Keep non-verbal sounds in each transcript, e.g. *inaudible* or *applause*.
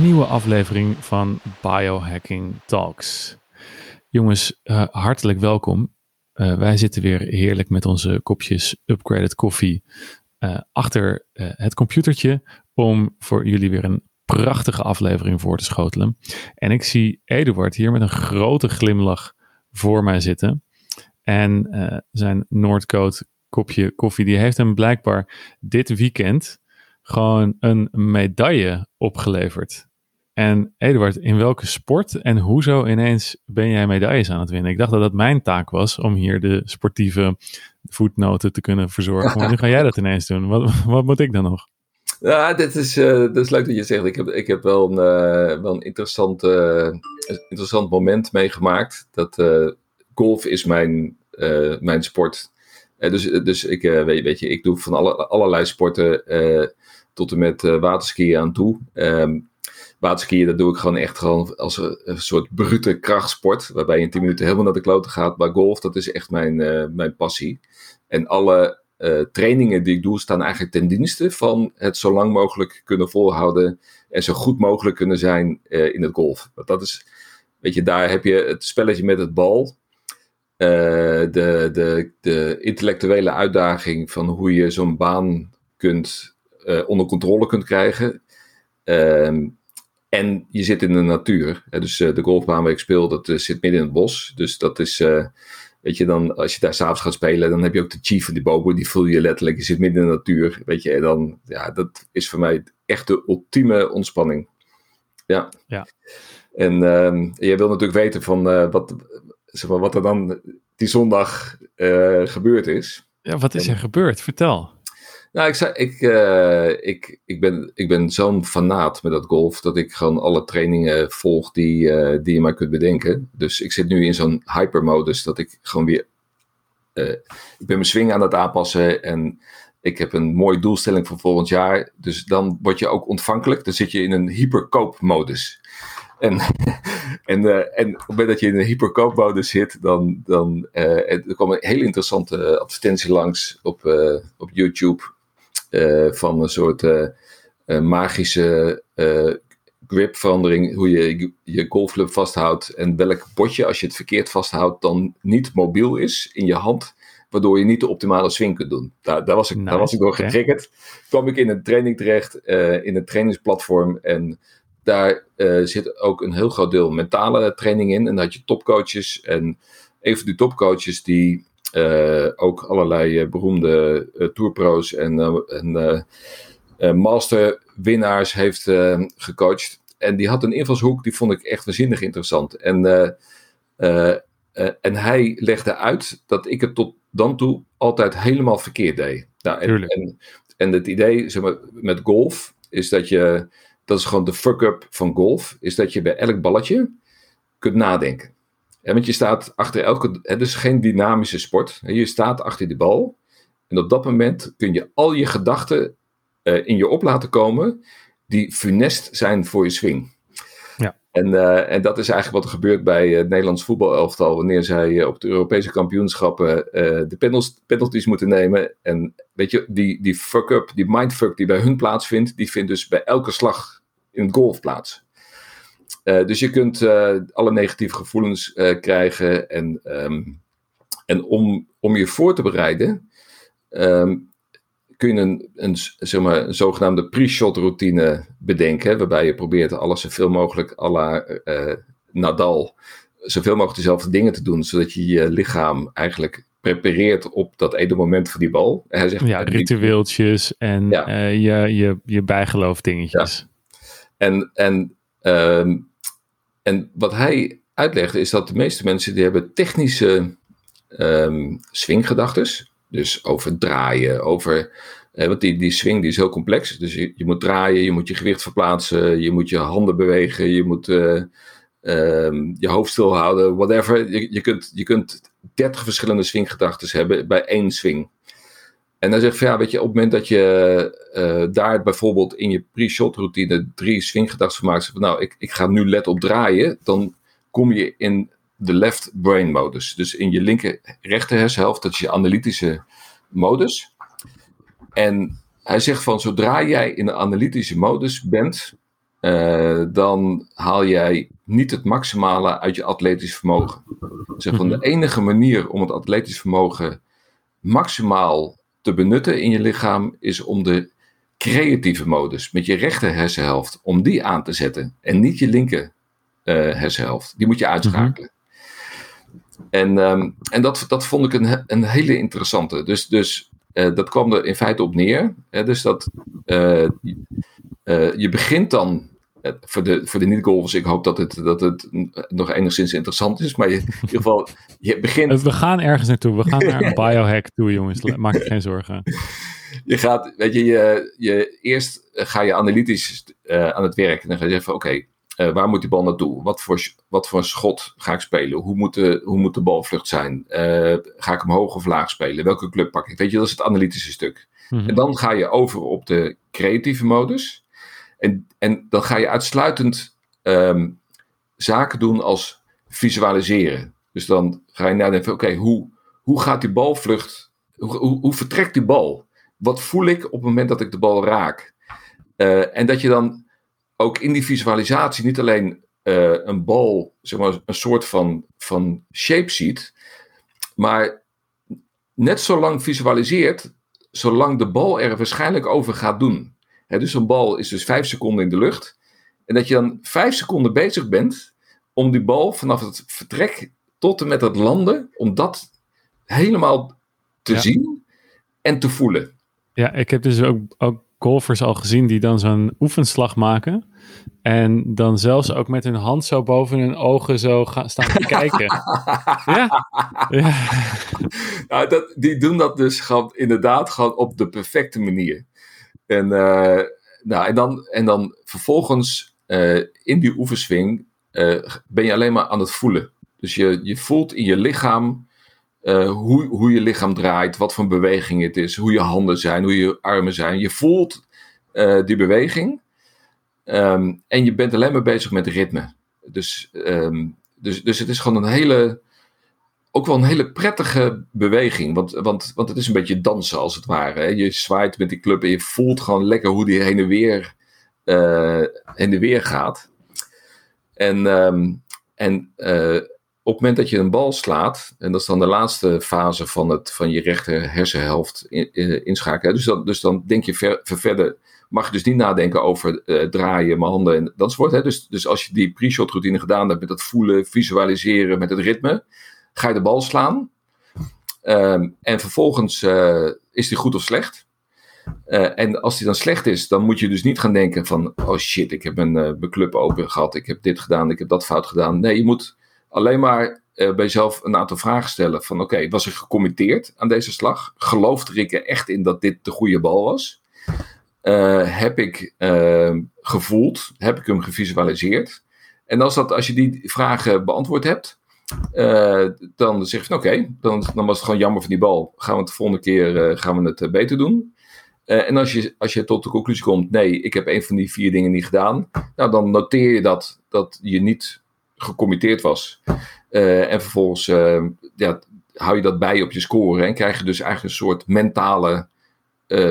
nieuwe aflevering van Biohacking Talks. Jongens, uh, hartelijk welkom. Uh, wij zitten weer heerlijk met onze kopjes upgraded koffie uh, achter het computertje om voor jullie weer een prachtige aflevering voor te schotelen. En ik zie Eduard hier met een grote glimlach voor mij zitten. En zijn Noordcoat kopje koffie, die heeft hem blijkbaar dit weekend gewoon een medaille opgeleverd. En Eduard, in welke sport en hoezo ineens ben jij medailles aan het winnen? Ik dacht dat dat mijn taak was om hier de sportieve voetnoten te kunnen verzorgen. Maar nu ga jij dat *laughs* ineens doen. Wat, wat moet ik dan nog? Ja, dit is, uh, dat is leuk dat je zegt. Ik heb, ik heb wel een, uh, wel een interessant, uh, interessant moment meegemaakt. Dat golf is mijn, mijn sport. dus dus ik, weet, weet, je, ik doe van alle, allerlei sporten tot en met waterskiën aan toe. Um, waterskiën, dat doe ik gewoon echt gewoon als een, soort brute krachtsport. Waarbij je in 10 minuten helemaal naar de kloten gaat. Maar golf, dat is echt mijn, uh, mijn passie. En alle uh, trainingen die ik doe, staan eigenlijk ten dienste van het zo lang mogelijk kunnen volhouden. En zo goed mogelijk kunnen zijn uh, in het golf. Want dat is, weet je, daar heb je het spelletje met het bal. de, de, de intellectuele uitdaging van hoe je zo'n baan kunt, onder controle kunt krijgen. Ehm, en je zit in de natuur. Dus uh, de golfbaan waar ik speel, dat uh, zit midden in het bos. Dus dat is, uh, weet je, dan als je daar s'avonds gaat spelen, dan heb je ook de chief van die boven. Die voel je letterlijk. Je zit midden in de natuur. Weet je, en dan, ja, dat is voor mij echt de ultieme ontspanning. Ja. ja. En ehm, jij wil natuurlijk weten van wat, zeg maar, wat er dan die zondag gebeurd is. Ja, wat is er gebeurd? Vertel. Nou, ik, zei, ik, uh, ik, ik ben, ik ben zo'n fanaat met dat golf dat ik gewoon alle trainingen volg die, uh, die je maar kunt bedenken. Dus ik zit nu in zo'n hypermodus dat ik gewoon weer. Uh, ik ben mijn swing aan het aanpassen en ik heb een mooie doelstelling voor volgend jaar. Dus dan word je ook ontvankelijk. Dan zit je in een hyperkoopmodus. En, *laughs* en, en op het moment dat je in een hyperkoopmodus zit, dan, dan er kwam een hele interessante advertentie langs op, op YouTube van een soort uh, magische gripverandering. Hoe je je golfclub vasthoudt en welk botje, als je het verkeerd vasthoudt, dan niet mobiel is in je hand. Waardoor je niet de optimale swing kunt doen. Daar, daar, was, ik, nice. daar was ik door getriggerd. Okay. Kwam ik in een training terecht, in een trainingsplatform. En daar uh, zit ook een heel groot deel mentale training in. En dan had je topcoaches. En een van die topcoaches die ook allerlei uh, beroemde tourpro's en, en masterwinnaars heeft gecoacht. En die had een invalshoek, die vond ik echt waanzinnig interessant. En, en hij legde uit dat ik het tot dan toe altijd helemaal verkeerd deed. Nou, en, en, en, het idee zeg maar, met golf is dat je dat is gewoon de fuck-up van golf, is dat je bij elk balletje kunt nadenken. Want je staat achter elke, het is geen dynamische sport. Je staat achter de bal en op dat moment kun je al je gedachten uh, in je op laten komen die funest zijn voor je swing. Ja. En, uh, en dat is eigenlijk wat er gebeurt bij het Nederlands voetbalelftal wanneer zij op de Europese kampioenschappen uh, de penalties, penalties moeten nemen. En weet je, die, die fuck-up, die mindfuck die bij hun plaatsvindt, die vindt dus bij elke slag in golf plaats. Uh, dus je kunt uh, alle negatieve gevoelens uh, krijgen. En, um, en om, om je voor te bereiden, um, kun je een, een, zeg maar, een zogenaamde pre-shot routine bedenken. Waarbij je probeert alles zoveel mogelijk à la Nadal, zoveel mogelijk dezelfde dingen te doen. Zodat je je lichaam eigenlijk prepareert op dat ene moment van die bal. Hij zegt, ja, ritueeltjes en ja. je, je, je bijgeloof dingetjes. Ja. En, en, um, en wat hij uitlegde is dat de meeste mensen die hebben technische um, swinggedachten. Dus over draaien, over. Eh, want die, die swing die is heel complex. Dus je, moet draaien, je moet je gewicht verplaatsen, je moet je handen bewegen, je moet uh, um, je hoofd stilhouden, whatever. Je, je, kunt, je kunt 30 verschillende swinggedachten hebben bij één swing. En dan zegt van ja, weet je, op het moment dat je uh, daar bijvoorbeeld in je pre-shot routine drie swinggedachten van maakt, van nou, ik, ik ga nu let op draaien, dan kom je in de left brain modus. Dus in je linker rechter hersenhelft, dat is je analytische modus. En hij zegt van zodra jij in de analytische modus bent, eh, dan haal jij niet het maximale uit je atletisch vermogen. Zeg van de Mhm. enige manier om het atletisch vermogen maximaal te benutten in je lichaam is om de creatieve modus met je rechter hersenhelft, om die aan te zetten en niet je linker eh, hersenhelft. Die moet je uitschakelen. En, ehm, en dat, dat vond ik een, een hele interessante. Dus, dus eh, dat kwam er in feite op neer. Hè, dus dat eh, je begint dan. Eh, voor de, voor de niet-golfers, ik hoop dat het, dat het nog enigszins interessant is. Maar je, in ieder geval, je begint. Eh, We gaan ergens naartoe. We gaan naar een *laughs* biohack toe, jongens. Maak je geen zorgen. Je gaat, weet je, je, je eerst ga je analytisch eh, aan het werk. En dan ga je zeggen van, oké, eh, waar moet die bal naartoe? Wat voor, wat voor een schot ga ik spelen? Hoe moet de, hoe moet de balvlucht zijn? Eh, ga ik hem hoog of laag spelen? Welke club pak ik? Weet je, dat is het analytische stuk. Mhm. En dan ga je over op de creatieve modus. En, en dan ga je uitsluitend ehm, zaken doen als visualiseren. Dus dan ga je nadenken oké, hoe, hoe gaat die balvlucht, hoe, hoe, hoe vertrekt die bal? Wat voel ik op het moment dat ik de bal raak? Eh, en dat je dan ook in die visualisatie niet alleen eh, een bal, zeg maar, een soort van, van shape ziet, maar net zo lang visualiseert, zolang de bal er waarschijnlijk over gaat doen. Hè, dus een bal is dus vijf seconden in de lucht. En dat je dan vijf seconden bezig bent om die bal vanaf het vertrek tot en met het landen, om dat helemaal te Ja. zien en te voelen. Ja, ik heb dus ook, ook golfers al gezien die dan zo'n oefenslag maken. En dan zelfs ook met hun hand zo boven hun ogen zo gaan staan te *laughs* kijken. Ja. ja. *laughs* Nou, dat, die doen dat dus gewoon inderdaad gewoon op de perfecte manier. En, eh, nou, en, dan, en dan vervolgens eh, in die oefenswing eh, ben je alleen maar aan het voelen. Dus je, je voelt in je lichaam hoe, hoe je lichaam draait, wat voor beweging het is, hoe je handen zijn, hoe je armen zijn. Je voelt die beweging Ehm, en je bent alleen maar bezig met ritme. Dus, ehm, dus, dus het is gewoon een hele ook wel een hele prettige beweging. Want, want, want het is een beetje dansen als het ware. Hè? Je zwaait met die club en je voelt gewoon lekker hoe die heen en weer, eh, heen en weer gaat. En, ehm, en eh, op het moment dat je een bal slaat, en dat is dan de laatste fase van, het, van je rechter hersenhelft in- inschakelen. Dus dan, dus dan denk je ver, ver- verder, mag je dus niet nadenken over eh, draaien, mijn handen en datsoort. Hè? Dus, dus als je die pre-shot routine gedaan hebt met het voelen, visualiseren, met het ritme, ga je de bal slaan. Ehm, en vervolgens eh, is die goed of slecht. Eh, en als die dan slecht is, dan moet je dus niet gaan denken van... oh shit, ik heb mijn, eh, mijn club open gehad, ik heb dit gedaan, ik heb dat fout gedaan. Nee, je moet alleen maar bij jezelf een aantal vragen stellen van... oké, was ik gecommitteerd aan deze slag? Geloofde ik er echt in dat dit de goede bal was? Heb ik eh, gevoeld? Heb ik hem gevisualiseerd? En als, dat, als je die vragen beantwoord hebt... Eh, dan zeg je van oké, dan, dan was het gewoon jammer van die bal. Gaan we het de volgende keer eh, gaan we het eh, beter doen. En als je, als je tot de conclusie komt, nee, ik heb een van die vier dingen niet gedaan. Nou, dan noteer je dat, dat je niet gecommitteerd was. En vervolgens ja, hou je dat bij op je score. En krijg je dus eigenlijk een soort mentale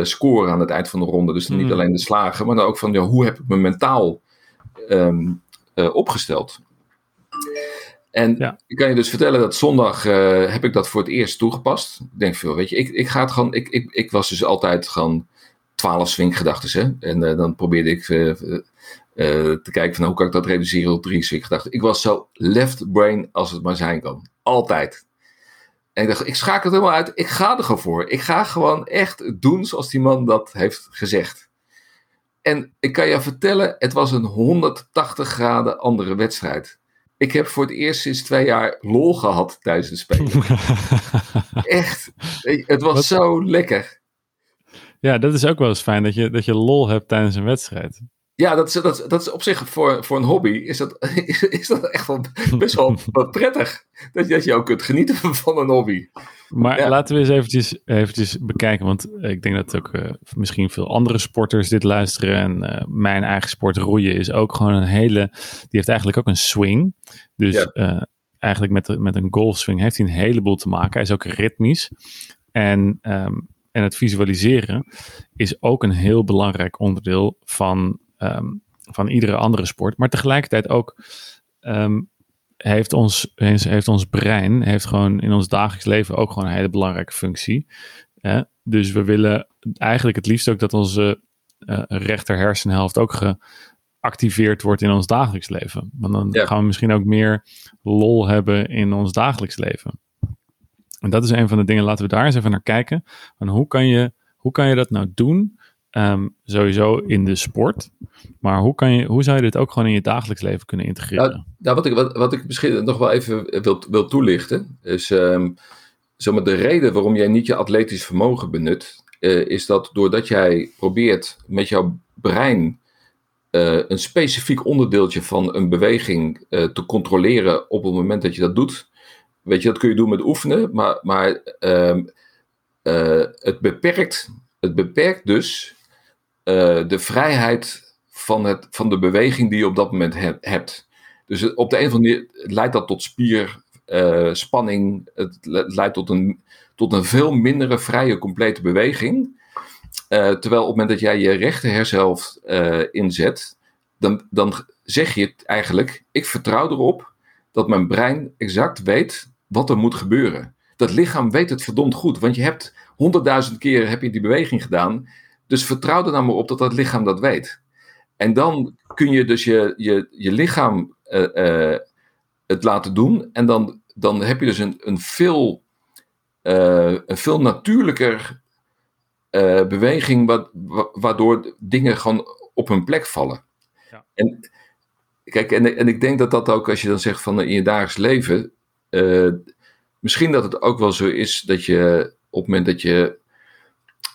score aan het eind van de ronde. Dus dan niet Mm. alleen de slagen, maar dan ook van ja, hoe heb ik me mentaal ehm, eh, opgesteld. En Ja. ik kan je dus vertellen dat zondag eh, heb ik dat voor het eerst toegepast. Ik denk veel, weet je, ik, ik ga het gewoon, ik, ik, ik was dus altijd gewoon twaalf swinggedachten. Hè? En eh, dan probeerde ik eh, te kijken van hoe kan ik dat reduceren op drie swinggedachten. Ik was zo left brain als het maar zijn kan. Altijd. En ik dacht, ik schakel het helemaal uit. Ik ga er gewoon voor. Ik ga gewoon echt doen zoals die man dat heeft gezegd. En ik kan je vertellen, het was een 180 graden andere wedstrijd. Ik heb voor het eerst sinds twee jaar lol gehad tijdens het spelen. *laughs* Echt. Het was Wat- zo lekker. ja, dat is ook wel eens fijn dat je, dat je lol hebt tijdens een wedstrijd. Ja, dat is, dat, dat is op zich voor, voor een hobby is dat, is, *laughs* is dat echt wel best wel, *laughs* prettig. Dat je, dat je ook kunt genieten van, een hobby. Maar Ja. laten we eens eventjes, eventjes bekijken. Want ik denk dat ook eh, misschien veel andere sporters dit luisteren. En eh, mijn eigen sport roeien is ook gewoon een hele... Die heeft eigenlijk ook een swing. Dus Ja. eh, eigenlijk met, met een golfswing heeft hij een heleboel te maken. Hij is ook ritmisch. En, ehm, en het visualiseren is ook een heel belangrijk onderdeel van, ehm, van iedere andere sport. Maar tegelijkertijd ook ehm, heeft, ons, heeft ons brein heeft gewoon in ons dagelijks leven ook gewoon een hele belangrijke functie. Hè? Dus we willen eigenlijk het liefst ook dat onze uh, rechter hersenhelft ook geactiveerd wordt in ons dagelijks leven. Want dan gaan we misschien ook meer lol hebben in ons dagelijks leven. En dat is een van de dingen, laten we daar eens even naar kijken. Van hoe, kan je, hoe kan je dat nou doen? Ehm, sowieso in de sport. Maar hoe, kan je, hoe zou je dit ook gewoon in je dagelijks leven kunnen integreren? Nou, nou wat, ik, wat, wat ik misschien nog wel even wil, wil toelichten, is um, de reden waarom jij niet je atletisch vermogen benut, uh, is dat doordat jij probeert met jouw brein uh, een specifiek onderdeeltje van een beweging uh, te controleren op het moment dat je dat doet. Weet je, dat kun je doen met oefenen, maar, maar ehm, het, beperkt, het beperkt dus de vrijheid van, het, van de beweging die je op dat moment hebt. Dus op de een of andere manier leidt dat tot spierspanning. het leidt tot een tot een veel mindere vrije complete beweging. Uh, terwijl op het moment dat jij je rechter hersenhelft uh, inzet, dan, dan zeg je eigenlijk: ik vertrouw erop dat mijn brein exact weet wat er moet gebeuren. Dat lichaam weet het verdomd goed, want je hebt honderdduizend keer heb je die beweging gedaan. Dus vertrouw er nou maar op dat dat lichaam dat weet. En dan kun je dus je, je, je lichaam uh, het laten doen. En dan, dan heb je dus een, een veel uh, een veel natuurlijker beweging, wa waardoor dingen gewoon op hun plek vallen. Ja. En kijk, en, en ik denk dat dat ook, als je dan zegt van in je dagelijks leven, misschien dat het ook wel zo is dat je op het moment dat je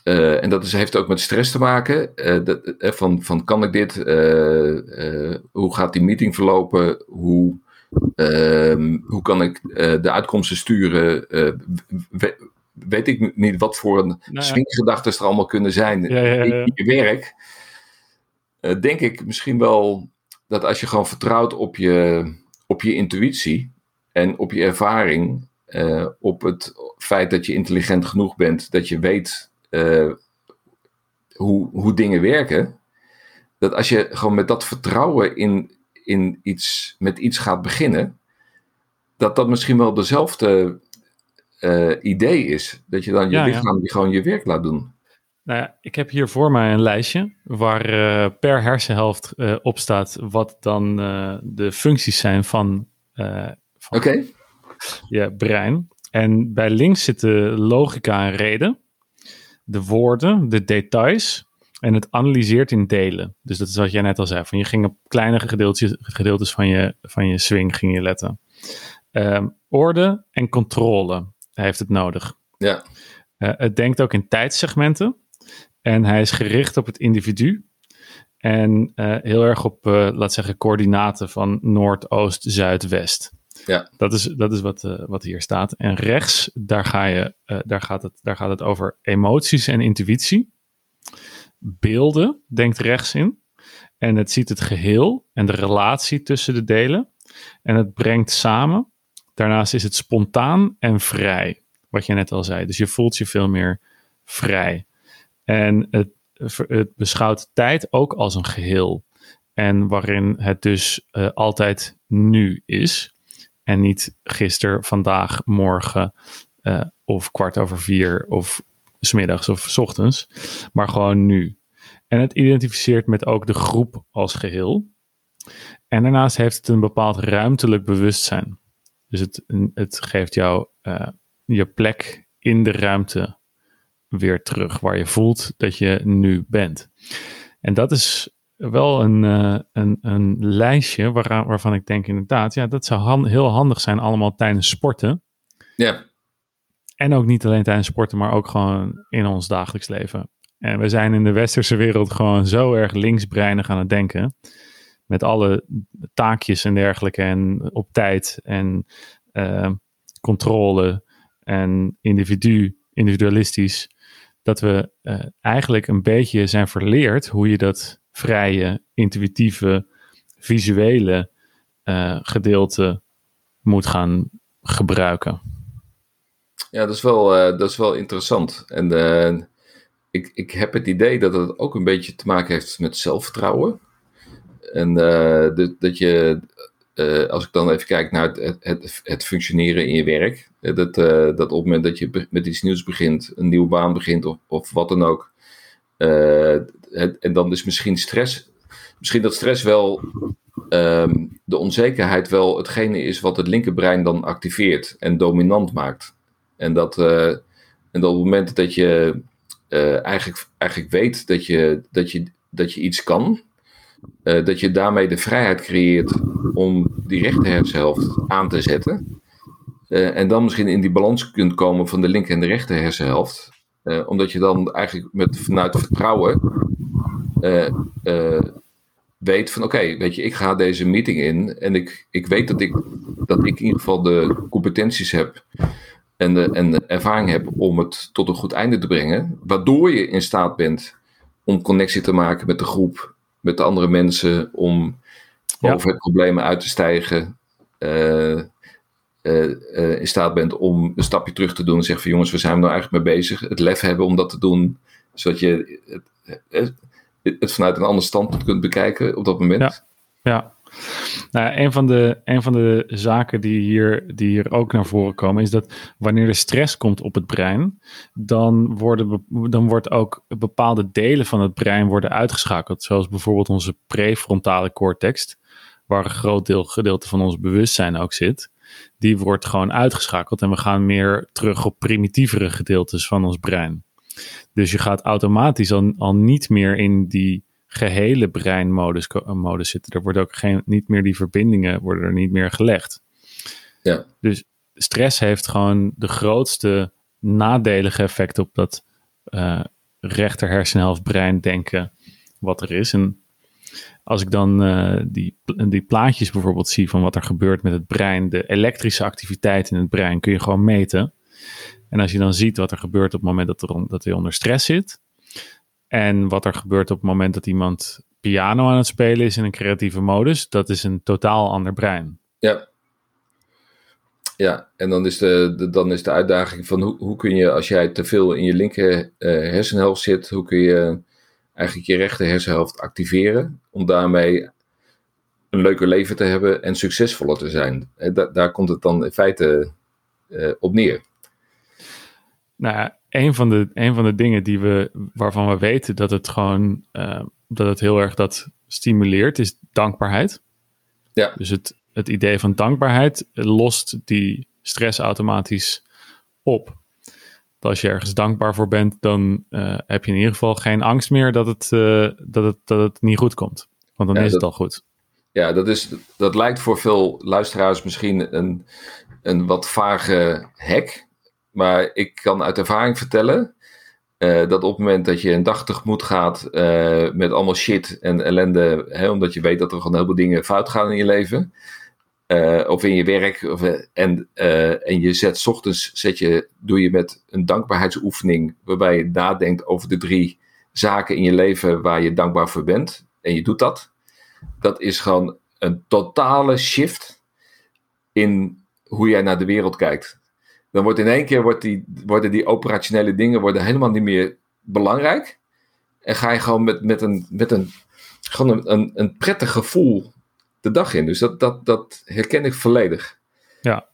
uh, en dat is, heeft ook met stress te maken. Uh, dat, van, van kan ik dit? Uh, hoe gaat die meeting verlopen? Hoe Ehm, hoe kan ik de uitkomsten sturen? We, weet ik niet wat voor een nou er allemaal kunnen zijn ja, ja, in je werk. Denk ik misschien wel dat als je gewoon vertrouwt op je, op je intuïtie en op je ervaring, op het feit dat je intelligent genoeg bent, dat je weet hoe, hoe dingen werken, dat als je gewoon met dat vertrouwen in, in iets, met iets gaat beginnen, dat dat misschien wel dezelfde uh, idee is. Dat je dan je lichaam die gewoon je werk laat doen. Nou ja, ik heb hier voor mij een lijstje waar uh, per hersenhelft uh, op staat wat dan de functies zijn van, van okay. je brein. En bij links zitten logica en reden, de woorden, de details, en het analyseert in delen. Dus dat is wat jij net al zei. Van je ging op kleine gedeeltes, gedeeltes van, je, van je swing ging je letten. Um, orde en controle heeft het nodig. Ja. Uh, het denkt ook in tijdsegmenten. En hij is gericht op het individu. En uh, heel erg op, uh, laat zeggen, coördinaten van noord, oost, zuid, west. Ja. Dat is, dat is wat, wat hier staat. En rechts, daar, ga je, daar, gaat het, daar gaat het over emoties en intuïtie beelden, denkt rechts in. En het ziet het geheel en de relatie tussen de delen. En het brengt samen. Daarnaast is het spontaan en vrij. Wat je net al zei. Dus je voelt je veel meer vrij. En het, beschouwt tijd ook als een geheel. En waarin het dus uh, altijd nu is. En niet gisteren, vandaag, morgen uh, of kwart over vier of smiddags of s ochtends, maar gewoon nu. En het identificeert met ook de groep als geheel. En daarnaast heeft het een bepaald ruimtelijk bewustzijn. Dus het, het geeft jou uh, je plek in de ruimte weer terug, waar je voelt dat je nu bent. En dat is wel een, uh, een, een lijstje waar, waarvan ik denk inderdaad, ja, dat zou han heel handig zijn allemaal tijdens sporten. Ja. En ook niet alleen tijdens sporten, maar ook gewoon in ons dagelijks leven. En we zijn in de westerse wereld gewoon zo erg linksbreinig aan het denken. Met alle taakjes en dergelijke en op tijd en uh, controle en individu, individualistisch. Dat we uh, eigenlijk een beetje zijn verleerd hoe je dat vrije, intuïtieve, visuele uh, gedeelte moet gaan gebruiken. Ja, dat is wel, uh, dat is wel interessant. En uh, ik, ik heb het idee dat het ook een beetje te maken heeft met zelfvertrouwen. En de, dat je, als ik dan even kijk naar het, het, het functioneren in je werk, dat, dat op het moment dat je met iets nieuws begint, een nieuwe baan begint of, of wat dan ook, en dan is misschien stress, misschien dat stress wel um, de onzekerheid wel hetgene is wat het linkerbrein dan activeert en dominant maakt. En dat, uh, en dat op het moment dat je uh, eigenlijk, eigenlijk weet dat je, dat, je, dat je iets kan, uh, dat je daarmee de vrijheid creëert om die rechter hersenhelft aan te zetten. en dan misschien in die balans kunt komen van de linker en de rechter hersenhelft. Omdat je dan eigenlijk met, vanuit vertrouwen weet van oké, weet je, ik ga deze meeting in en ik, ik weet dat ik, dat ik in ieder geval de competenties heb en de, en de ervaring heb om het tot een goed einde te brengen, waardoor je in staat bent om connectie te maken met de groep, met de andere mensen, om ja. over het probleem uit te stijgen. Uh, uh, in staat bent om een stapje terug te doen en zeggen van jongens, we zijn er nou eigenlijk mee bezig. Het lef hebben om dat te doen, zodat je het, het vanuit een ander standpunt kunt bekijken op dat moment. Ja, ja. Nou, een, van de, een van de zaken die hier, die hier ook naar voren komen, is dat wanneer er stress komt op het brein, dan worden, dan wordt ook bepaalde delen van het brein worden uitgeschakeld. Zoals bijvoorbeeld onze prefrontale cortex, waar een groot deel, gedeelte van ons bewustzijn ook zit. Die wordt gewoon uitgeschakeld en we gaan meer terug op primitievere gedeeltes van ons brein. Dus je gaat automatisch al, al niet meer in die gehele breinmodus modus zitten. Er worden ook geen, niet meer die verbindingen worden er niet meer gelegd. Ja. Dus stress heeft gewoon de grootste nadelige effect op dat uh, rechter hersenhelft brein denken wat er is. En als ik dan uh, die, die plaatjes bijvoorbeeld zie van wat er gebeurt met het brein, de elektrische activiteit in het brein kun je gewoon meten. En als je dan ziet wat er gebeurt op het moment dat, er, dat hij onder stress zit. En wat er gebeurt op het moment dat iemand piano aan het spelen is in een creatieve modus. Dat is een totaal ander brein. Ja. Ja, en dan is de, dan is de uitdaging van hoe, hoe kun je, als jij te veel in je linker uh, hersenhelft zit, hoe kun je eigenlijk je rechter hersenhelft activeren om daarmee een leuker leven te hebben en succesvoller te zijn. Da daar komt het dan in feite uh, op neer. Nou een van de, een van de dingen die we, waarvan we weten dat het gewoon, uh, dat het heel erg dat stimuleert, is dankbaarheid. Ja. Dus het, het idee van dankbaarheid lost die stress automatisch op. als je ergens dankbaar voor bent, dan uh, heb je in ieder geval geen angst meer dat het, uh, dat het, dat het niet goed komt. Want dan Ja, is het al goed. Ja, dat, is, dat lijkt voor veel luisteraars misschien een, een wat vage hack. Maar ik kan uit ervaring vertellen eh, dat op het moment dat je een dag tegemoet gaat eh, met allemaal shit en ellende, hè, omdat je weet dat er gewoon heel veel dingen fout gaan in je leven, eh, of in je werk, of, eh, en, eh, en je zet ochtends, zet je, doe je met een dankbaarheidsoefening, waarbij je nadenkt over de drie zaken in je leven waar je dankbaar voor bent, en je doet dat, dat is gewoon een totale shift in hoe jij naar de wereld kijkt. Dan wordt in één keer wordt die, worden die operationele dingen worden helemaal niet meer belangrijk. En ga je gewoon met, met, een, met een, gewoon een, een prettig gevoel de dag in. Dus dat, dat, dat herken ik volledig. Ja,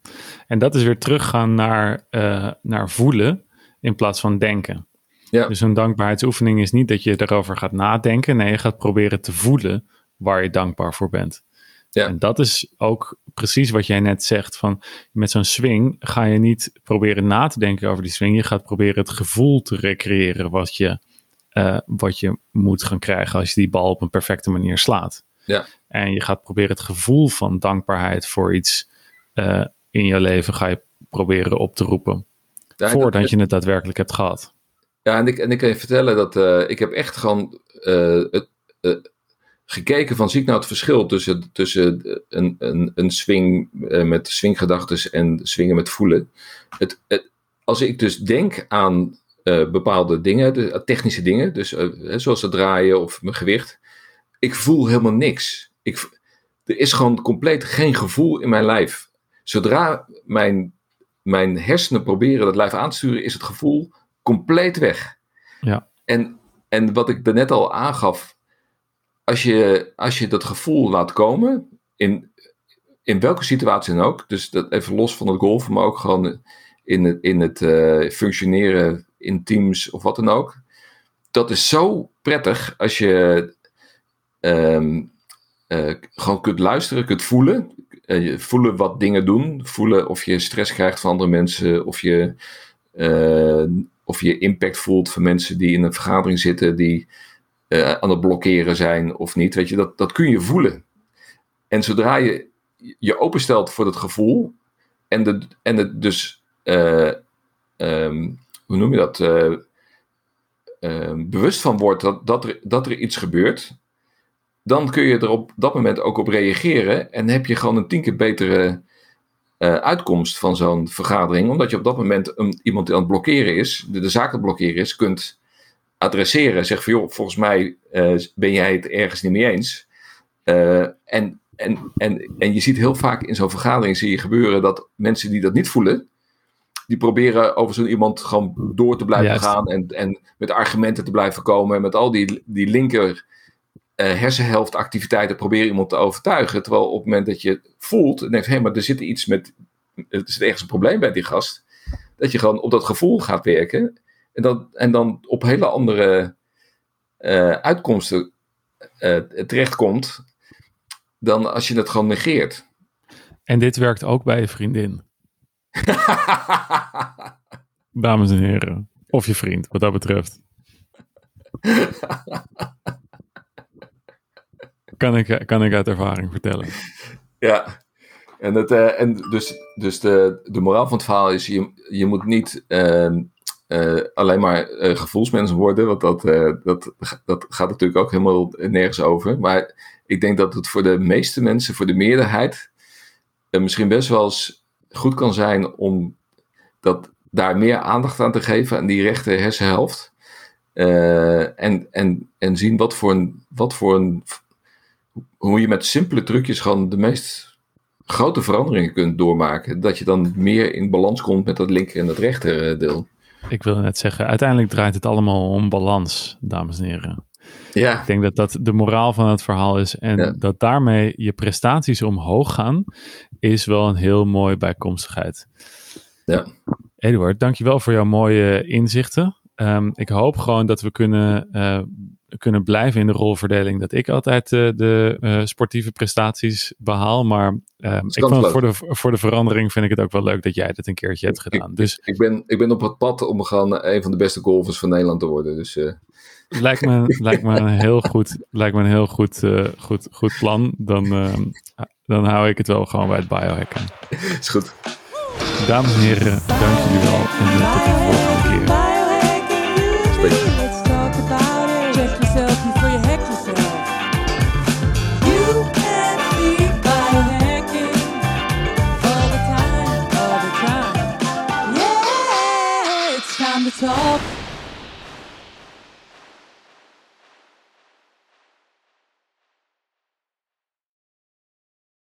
en dat is weer teruggaan naar, eh, naar voelen in plaats van denken. Ja. Dus een dankbaarheidsoefening is niet dat je erover gaat nadenken. Nee, je gaat proberen te voelen waar je dankbaar voor bent. Ja. En dat is ook precies wat jij net zegt. Van met zo'n swing ga je niet proberen na te denken over die swing. Je gaat proberen het gevoel te recreëren wat je, eh, wat je moet gaan krijgen als je die bal op een perfecte manier slaat. Ja. En je gaat proberen het gevoel van dankbaarheid voor iets eh, in je leven ga je proberen op te roepen. Ja, voordat dat- je het daadwerkelijk hebt gehad. Ja, en ik, en ik kan je vertellen dat eh, ik heb echt gewoon eh, het, gekeken van zie ik nou het verschil tussen, tussen een, een, een swing met swinggedachten en swingen met voelen. Het, het, als ik dus denk aan bepaalde dingen, de, technische dingen, dus zoals het draaien of mijn gewicht, ik voel helemaal niks. Ik, er is gewoon compleet geen gevoel in mijn lijf. Zodra mijn, mijn hersenen proberen dat lijf aan te sturen, is het gevoel compleet weg. Ja. En, en wat ik daarnet al aangaf, als je, als je dat gevoel laat komen, in, in welke situatie dan ook, dus dat even los van het golfen, maar ook gewoon in het, in het uh, functioneren in teams of wat dan ook. Dat is zo prettig als je um, gewoon kunt luisteren, kunt voelen. Uh, voelen wat dingen doen. Voelen of je stress krijgt van andere mensen. Of je, of je impact voelt van mensen die in een vergadering zitten. Die aan het blokkeren zijn of niet. Weet je, dat, dat kun je voelen. En zodra je je openstelt voor dat gevoel. En, de, en het dus um, hoe noem je dat, uh, bewust van wordt dat, dat, er, dat er iets gebeurt, dan kun je er op dat moment ook op reageren en heb je gewoon een tien keer betere uh, uitkomst van zo'n vergadering, omdat je op dat moment een, iemand die aan het blokkeren is, de, de zaak aan het blokkeren is, kunt adresseren. Zeg van joh, volgens mij uh, ben jij het ergens niet mee eens. Uh, en, en, en, en je ziet heel vaak in zo'n vergadering zie je gebeuren dat mensen die dat niet voelen, die proberen over zo'n iemand gewoon door te blijven gaan en, en met argumenten te blijven komen. En met al die, die linker uh, hersenhelft activiteiten proberen iemand te overtuigen. Terwijl op het moment dat je voelt en denkt, hé, hey, maar er zit iets met, er zit ergens een probleem bij die gast. Dat je gewoon op dat gevoel gaat werken. En, dat, en dan op hele andere uh, uitkomsten uh, terechtkomt dan als je het gewoon negeert. En dit werkt ook bij je vriendin. *laughs* Dames en heren. Of je vriend, wat dat betreft. *laughs* kan, ik, kan ik uit ervaring vertellen. *laughs* Ja, en, het, uh, en dus, dus de, de moraal van het verhaal is: je, je moet niet uh, uh, alleen maar uh, gevoelsmens worden, want dat, dat, dat gaat natuurlijk ook helemaal nergens over. Maar ik denk dat het voor de meeste mensen, voor de meerderheid, misschien best wel eens goed kan zijn om dat, daar meer aandacht aan te geven aan die rechte hersenhelft. En, en, en zien wat voor een, wat voor een, hoe je met simpele trucjes gewoon de meest grote veranderingen kunt doormaken. Dat je dan meer in balans komt met dat linker en dat rechter deel. Ik wilde net zeggen, uiteindelijk draait het allemaal om balans, dames en heren. Ja. Ik denk dat dat de moraal van het verhaal is. En dat daarmee je prestaties omhoog gaan, is wel een heel mooi bijkomstigheid. Ja. Eduard, dankjewel voor jouw mooie inzichten. Um, ik hoop gewoon dat we kunnen, uh, kunnen blijven in de rolverdeling. Dat ik altijd uh, de uh, sportieve prestaties behaal. Maar ehm, ik vond voor de, voor de verandering vind ik het ook wel leuk dat jij dit een keertje hebt gedaan. Ik, dus, ik, ben, ik ben op het pad om gaan een van de beste golfers van Nederland te worden. Dus, lijkt, me, lijkt me een heel goed, lijkt me een heel goed, goed, goed plan. Dan, ehm, dan hou ik het wel gewoon bij het biohacken. Is goed. Dames en heren, dank jullie wel en tot de volgende keer.